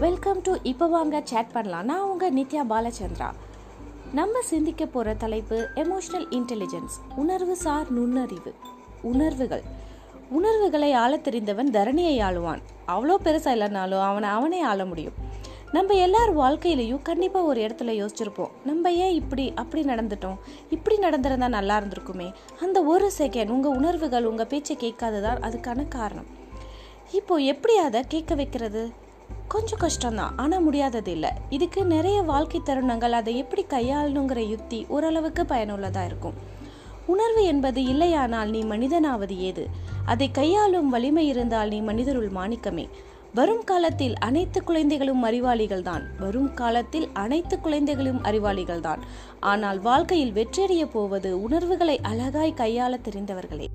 Welcome to இப்போ வாங்க chat பண்ணலாம். நான் உங்கள் நித்யா பாலச்சந்திரா. நம்ம சிந்திக்க போகிற தலைப்பு எமோஷனல் இன்டெலிஜென்ஸ் உணர்வு சார் நுண்ணறிவு உணர்வுகள். உணர்வுகளை ஆள தெரிந்தவன் தரணியை ஆளுவான். அவ்வளோ பெருசாக இல்லைனாலும் அவனை அவனே ஆள முடியும். நம்ம எல்லார் வாழ்க்கையிலையும் கண்டிப்பாக ஒரு இடத்துல யோசிச்சிருப்போம். நம்ம ஏன் இப்படி அப்படி நடந்துட்டோம்? இப்படி நடந்திருந்தா நல்லா இருந்திருக்குமே? அந்த ஒரு செகண்ட் உங்கள் உணர்வுகள் உங்கள் பேச்சை கேட்காததான் அதுக்கான காரணம். இப்போ எப்படி அதை கேட்க வைக்கிறது? கொஞ்சம் கஷ்டம்தான். ஆனால் முடியாதது இல்லை. இதுக்கு நிறைய வாழ்க்கை தருணங்கள் அதை எப்படி கையாளணுங்கிற யுக்தி ஓரளவுக்கு பயனுள்ளதாக இருக்கும். உணர்வு என்பது இல்லையானால் நீ மனிதனாவது ஏது? அதை கையாளும் வலிமை இருந்தால் நீ மனிதருள் மாணிக்கமே. வரும் காலத்தில் அனைத்து குழந்தைகளும் அறிவாளிகள் தான் வரும் காலத்தில் அனைத்து குழந்தைகளும் அறிவாளிகள் தான் ஆனால் வாழ்க்கையில் வெற்றியடைய போவது உணர்வுகளை அழகாய் கையாள தெரிந்தவர்களே.